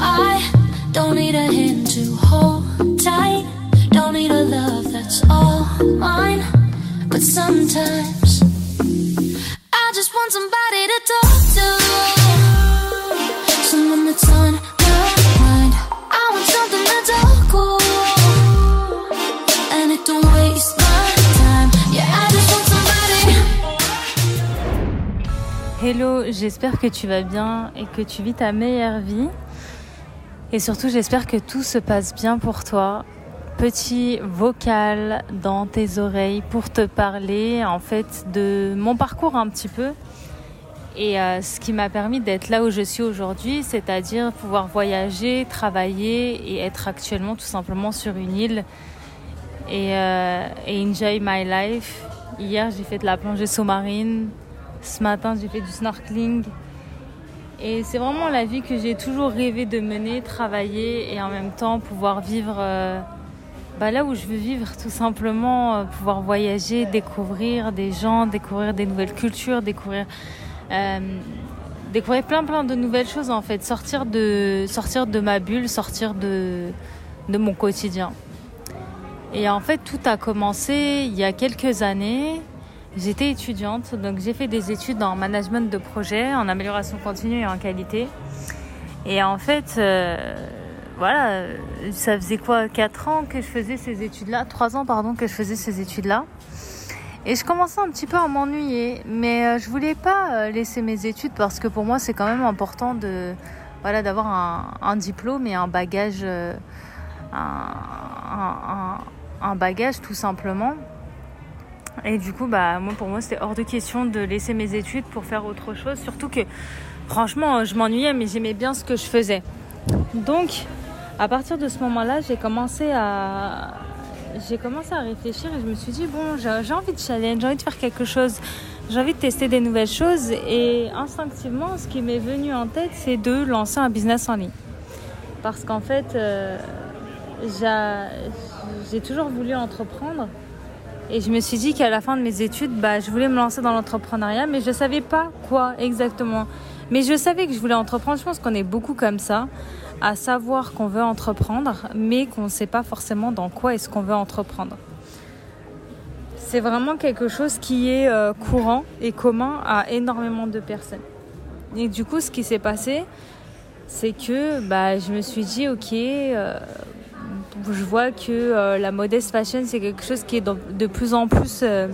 I don't need a hand to hold tight. Don't need a love that's all mine. But sometimes I just want somebody to talk to. Someone that's on my mind. I want something that's all cool. And it don't waste my time. Yeah, I just want somebody. Hello, j'espère que tu vas bien et que tu vis ta meilleure vie. Et surtout, j'espère que tout se passe bien pour toi. Petit vocal dans tes oreilles pour te parler en fait de mon parcours un petit peu et euh, ce qui m'a permis d'être là où je suis aujourd'hui, c'est-à-dire pouvoir voyager, travailler et être actuellement tout simplement sur une île et, euh, et enjoy my life. Hier, j'ai fait de la plongée sous-marine. Ce matin, j'ai fait du snorkeling. Et c'est vraiment la vie que j'ai toujours rêvé de mener, travailler et en même temps pouvoir vivre euh, bah, là où je veux vivre, tout simplement, euh, pouvoir voyager, découvrir des gens, découvrir des nouvelles cultures, découvrir, euh, découvrir plein plein de nouvelles choses en fait, sortir de, sortir de ma bulle, sortir de, de mon quotidien. Et en fait, tout a commencé il y a quelques années. J'étais étudiante, donc j'ai fait des études en management de projet, en amélioration continue et en qualité. Et en fait, euh, voilà, ça faisait quoi 4 ans que je faisais ces études-là 3 ans, pardon, que je faisais ces études-là. Et je commençais un petit peu à m'ennuyer, mais euh, je voulais pas euh, laisser mes études parce que pour moi c'est quand même important de voilà d'avoir un, diplôme et un bagage, un bagage tout simplement. Et du coup, bah, moi, pour moi, c'était hors de question de laisser mes études pour faire autre chose. Surtout que, franchement, je m'ennuyais, mais j'aimais bien ce que je faisais. Donc, à partir de ce moment-là, j'ai commencé à, j'ai commencé à réfléchir et je me suis dit, bon, j'ai envie de challenge, j'ai envie de faire quelque chose. J'ai envie de tester des nouvelles choses. Et instinctivement, ce qui m'est venu en tête, c'est de lancer un business en ligne. Parce qu'en fait, euh, j'a- j'ai toujours voulu entreprendre. Et je me suis dit qu'à la fin de mes études, bah, je voulais me lancer dans l'entrepreneuriat, mais je ne savais pas quoi exactement. Mais je savais que je voulais entreprendre. Je pense qu'on est beaucoup comme ça, à savoir qu'on veut entreprendre, mais qu'on ne sait pas forcément dans quoi est-ce qu'on veut entreprendre. C'est vraiment quelque chose qui est euh, courant et commun à énormément de personnes. Et du coup, ce qui s'est passé, c'est que bah, je me suis dit, ok, euh, je vois que euh, la modest fashion, c'est quelque chose qui est de, plus en plus euh,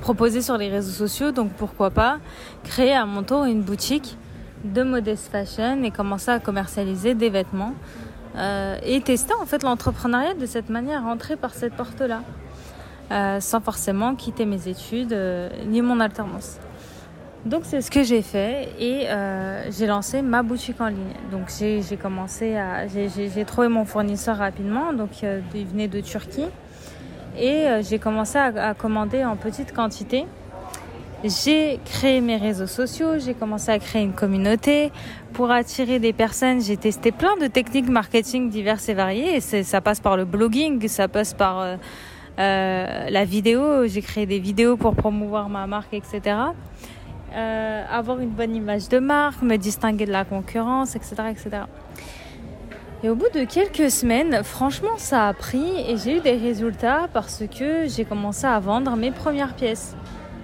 proposé sur les réseaux sociaux. Donc pourquoi pas créer à mon tour une boutique de modest fashion et commencer à commercialiser des vêtements euh, et tester en fait l'entrepreneuriat de cette manière, rentrer par cette porte-là, sans forcément quitter mes études ni mon alternance. Donc c'est ce que j'ai fait et euh, j'ai lancé ma boutique en ligne. Donc j'ai commencé à j'ai- trouvé mon fournisseur rapidement, donc euh, il venait de Turquie et euh, j'ai commencé à, commander en petite quantité. J'ai créé mes réseaux sociaux, j'ai commencé à créer une communauté pour attirer des personnes. J'ai testé plein de techniques marketing diverses et variées. Ça passe par le blogging, ça passe par la vidéo. J'ai créé des vidéos pour promouvoir ma marque, etc. Euh, avoir une bonne image de marque, me distinguer de la concurrence, etc., etc. Et au bout de quelques semaines, franchement, ça a pris et j'ai eu des résultats parce que j'ai commencé à vendre mes premières pièces.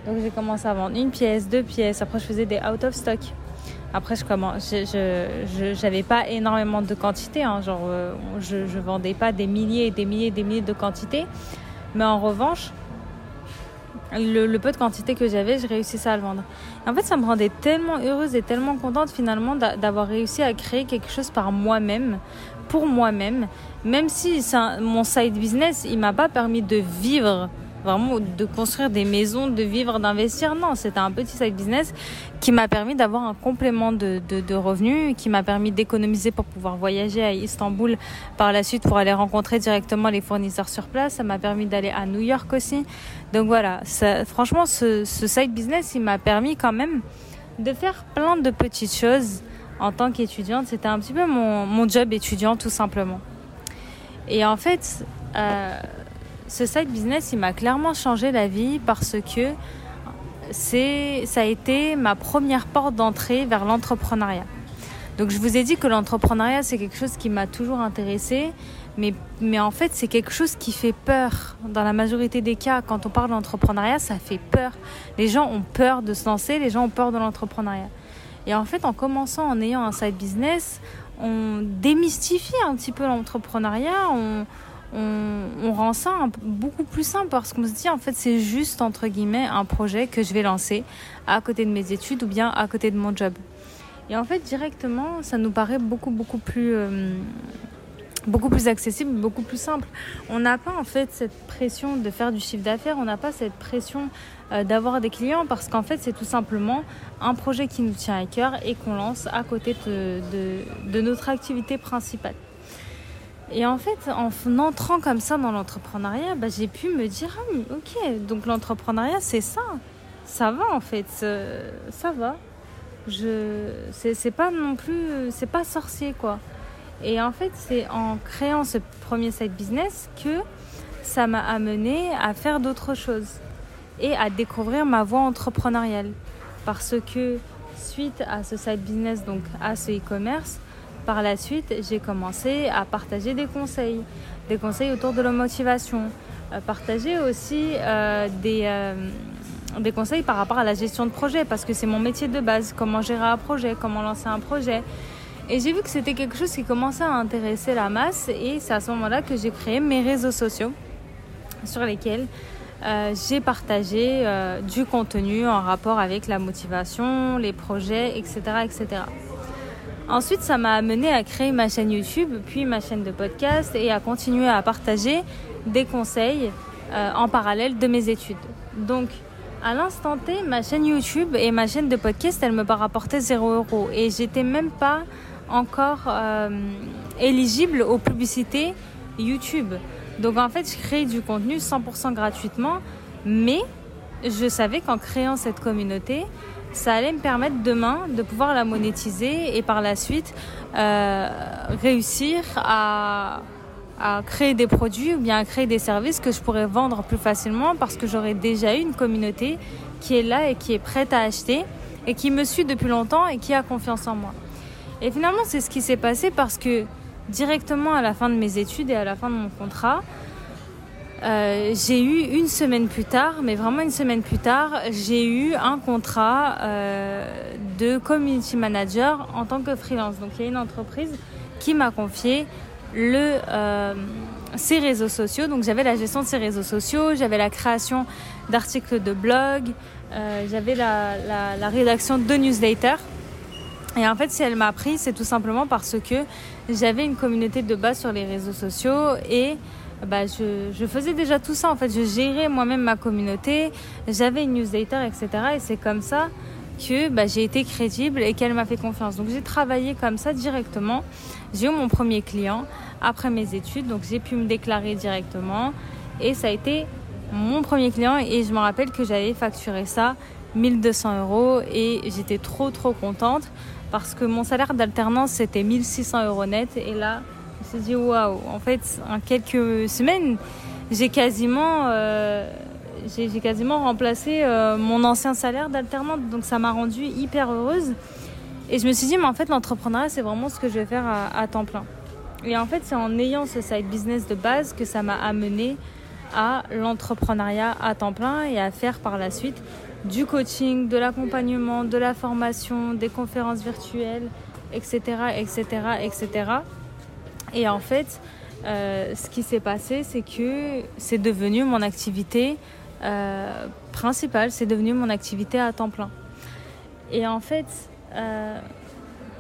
Donc j'ai commencé à vendre une pièce, deux pièces. Après, je faisais des out of stock. Après, je commence, je, j'avais pas énormément de quantité. Hein, genre, euh, je, je vendais pas des milliers et des milliers et des milliers de quantités. Mais en revanche, le, peu de quantité que j'avais, je réussissais à le vendre. En fait, ça me rendait tellement heureuse et tellement contente finalement d'a- d'avoir réussi à créer quelque chose par moi-même, pour moi-même. Même si mon side business, il m'a pas permis de vivre, vraiment de construire des maisons, de vivre, d'investir. Non, c'était un petit side business qui m'a permis d'avoir un complément de, revenus, qui m'a permis d'économiser pour pouvoir voyager à Istanbul par la suite pour aller rencontrer directement les fournisseurs sur place. Ça m'a permis d'aller à New York aussi. Donc voilà, franchement, ce, ce side business, il m'a permis quand même de faire plein de petites choses en tant qu'étudiante. C'était un petit peu mon, mon job étudiant, tout simplement. Et en fait, euh, ce side business, il m'a clairement changé la vie parce que c'est, ça a été ma première porte d'entrée vers l'entrepreneuriat. Donc je vous ai dit que l'entrepreneuriat, c'est quelque chose qui m'a toujours intéressé, mais, mais en fait, c'est quelque chose qui fait peur. Dans la majorité des cas, quand on parle d'entrepreneuriat, ça fait peur. Les gens ont peur de se lancer, les gens ont peur de l'entrepreneuriat. Et en fait, en commençant en ayant un side business, on démystifie un petit peu l'entrepreneuriat, on, rend ça beaucoup plus simple parce qu'on se dit en fait c'est juste entre guillemets un projet que je vais lancer à côté de mes études ou bien à côté de mon job. Et en fait directement ça nous paraît beaucoup beaucoup plus euh, beaucoup plus accessible, beaucoup plus simple. On n'a pas en fait cette pression de faire du chiffre d'affaires, on n'a pas cette pression euh, d'avoir des clients parce qu'en fait c'est tout simplement un projet qui nous tient à cœur et qu'on lance à côté de, de notre activité principale. Et en fait, en entrant comme ça dans l'entrepreneuriat, bah, j'ai pu me dire, ah, ok, donc l'entrepreneuriat, c'est ça. Ça va en fait, ça va. Je, c'est pas non plus, c'est pas sorcier quoi. Et en fait, c'est en créant ce premier side business que ça m'a amené à faire d'autres choses et à découvrir ma voie entrepreneuriale. Parce que suite à ce side business, donc à ce e-commerce, par la suite, j'ai commencé à partager des conseils, des conseils autour de la motivation, euh, partager aussi euh, des, euh, des conseils par rapport à la gestion de projet, parce que c'est mon métier de base, comment gérer un projet, comment lancer un projet. Et j'ai vu que c'était quelque chose qui commençait à intéresser la masse, et c'est à ce moment-là que j'ai créé mes réseaux sociaux sur lesquels j'ai partagé du contenu en rapport avec la motivation, les projets, etc. etc. Ensuite, ça m'a amené à créer ma chaîne YouTube, puis ma chaîne de podcast et à continuer à partager des conseils euh, en parallèle de mes études. Donc, à l'instant T, ma chaîne YouTube et ma chaîne de podcast, elles me rapportaient 0 euros. Et j'étais même pas encore euh, éligible aux publicités YouTube. Donc en fait, je crée du contenu 100% gratuitement, mais je savais qu'en créant cette communauté, ça allait me permettre demain de pouvoir la monétiser et par la suite euh, réussir à, à, créer des produits ou bien à créer des services que je pourrais vendre plus facilement parce que j'aurais déjà eu une communauté qui est là et qui est prête à acheter et qui me suit depuis longtemps et qui a confiance en moi. Et finalement, c'est ce qui s'est passé parce que directement à la fin de mes études et à la fin de mon contrat, euh, j'ai eu une semaine plus tard, mais vraiment une semaine plus tard, j'ai eu un contrat euh, de community manager en tant que freelance. Donc il y a une entreprise qui m'a confié le, euh, ses réseaux sociaux. Donc j'avais la gestion de ses réseaux sociaux, j'avais la création d'articles de blog, j'avais la, la, la, rédaction de newsletters. Et en fait, si elle m'a pris, c'est tout simplement parce que j'avais une communauté de base sur les réseaux sociaux et bah, je, faisais déjà tout ça. En fait, je gérais moi-même ma communauté, j'avais une newsletter, etc. Et c'est comme ça que bah, j'ai été crédible et qu'elle m'a fait confiance. Donc j'ai travaillé comme ça directement. J'ai eu mon premier client après mes études, donc j'ai pu me déclarer directement. Et ça a été mon premier client et je me rappelle que j'avais facturé ça 1200 euros et j'étais trop trop contente parce que mon salaire d'alternance c'était 1600 euros net et là me suis dit waouh, en fait, en quelques semaines, j'ai quasiment, euh, quasiment remplacé euh, mon ancien salaire d'alternante. Donc ça m'a rendue hyper heureuse. Et je me suis dit, mais en fait, l'entrepreneuriat, c'est vraiment ce que je vais faire à, temps plein. Et en fait, c'est en ayant ce side business de base que ça m'a amené à l'entrepreneuriat à temps plein et à faire par la suite du coaching, de l'accompagnement, de la formation, des conférences virtuelles, etc., etc., etc. Et en fait, euh, ce qui s'est passé, c'est que c'est devenu mon activité euh, principale, c'est devenu mon activité à temps plein. Et en fait, euh,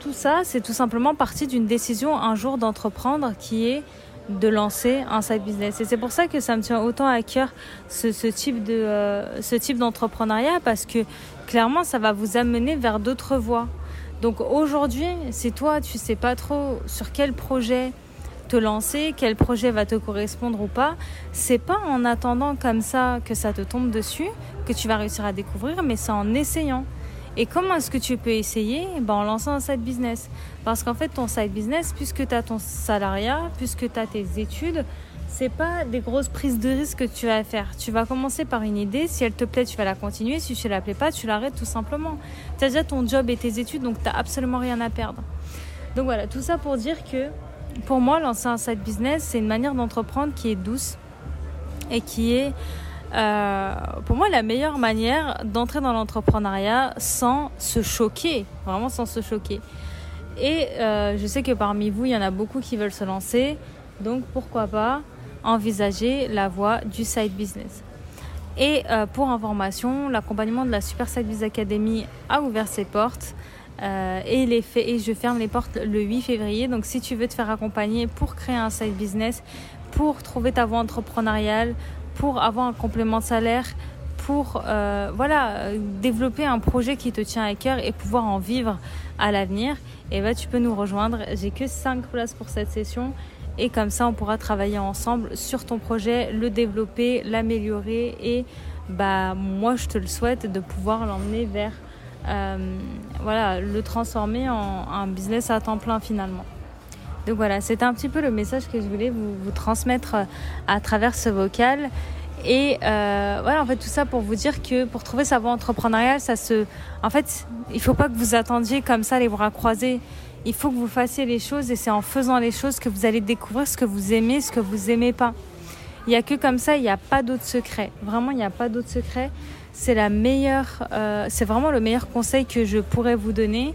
tout ça, c'est tout simplement parti d'une décision un jour d'entreprendre qui est de lancer un side business. Et c'est pour ça que ça me tient autant à cœur ce, type de ce type d'entrepreneuriat parce que clairement, ça va vous amener vers d'autres voies. Donc aujourd'hui, si toi tu sais pas trop sur quel projet te lancer, quel projet va te correspondre ou pas, c'est pas en attendant comme ça que ça te tombe dessus que tu vas réussir à découvrir, mais c'est en essayant. Et comment est-ce que tu peux essayer? Ben, En lançant un side business. Parce qu'en fait, ton side business, puisque tu as ton salariat, puisque tu as tes études, c'est pas des grosses prises de risque que tu vas faire. Tu vas commencer par une idée, si elle te plaît, tu vas la continuer, si tu la plaît pas, tu l'arrêtes tout simplement. Tu as déjà ton job et tes études, donc tu n'as absolument rien à perdre. Donc voilà, tout ça pour dire que pour moi, lancer un side business, c'est une manière d'entreprendre qui est douce et qui est, euh, pour moi, la meilleure manière d'entrer dans l'entrepreneuriat sans se choquer, vraiment sans se choquer. Et euh, je sais que parmi vous, il y en a beaucoup qui veulent se lancer, donc pourquoi pas envisager la voie du side business. Et euh, pour information, l'accompagnement de la Super Side Business Academy a ouvert ses portes. Euh, et, je ferme les portes le 8 février. Donc si tu veux te faire accompagner pour créer un side business, pour trouver ta voie entrepreneuriale, pour avoir un complément de salaire, pour euh, voilà développer un projet qui te tient à cœur et pouvoir en vivre à l'avenir, et eh ben, tu peux nous rejoindre. J'ai que 5 places pour cette session et comme ça on pourra travailler ensemble sur ton projet, le développer, l'améliorer et bah moi je te le souhaite de pouvoir l'emmener vers euh, voilà le transformer en un business à temps plein finalement. Donc voilà, c'est un petit peu le message que je voulais vous, transmettre à travers ce vocal. Et euh, voilà, en fait, tout ça pour vous dire que pour trouver sa voie entrepreneuriale, ça se. En fait, il faut pas que vous attendiez comme ça les bras croisés il faut que vous fassiez les choses et c'est en faisant les choses que vous allez découvrir ce que vous aimez, ce que vous aimez pas. Il n'y a que comme ça, il n'y a pas d'autre secret. Vraiment, il n'y a pas d'autre secret. C'est la meilleure, euh, c'est vraiment le meilleur conseil que je pourrais vous donner,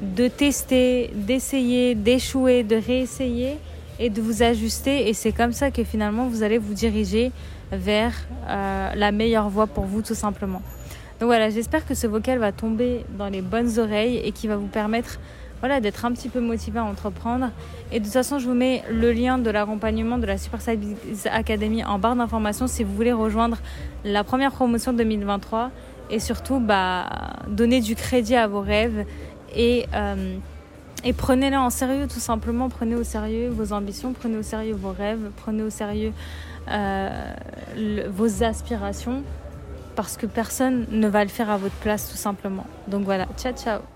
de tester, d'essayer, d'échouer, de réessayer et de vous ajuster. Et c'est comme ça que finalement vous allez vous diriger vers euh, la meilleure voie pour vous, tout simplement. Donc voilà, j'espère que ce vocal va tomber dans les bonnes oreilles et qui va vous permettre voilà, d'être un petit peu motivé à entreprendre. Et de toute façon, je vous mets le lien de l'accompagnement de la Super Side Academy en barre d'informations si vous voulez rejoindre la première promotion 2023 et surtout bah, donner du crédit à vos rêves et, euh, et prenez-les en sérieux tout simplement. Prenez au sérieux vos ambitions, prenez au sérieux vos rêves, prenez au sérieux euh, vos aspirations parce que personne ne va le faire à votre place tout simplement. Donc voilà, ciao ciao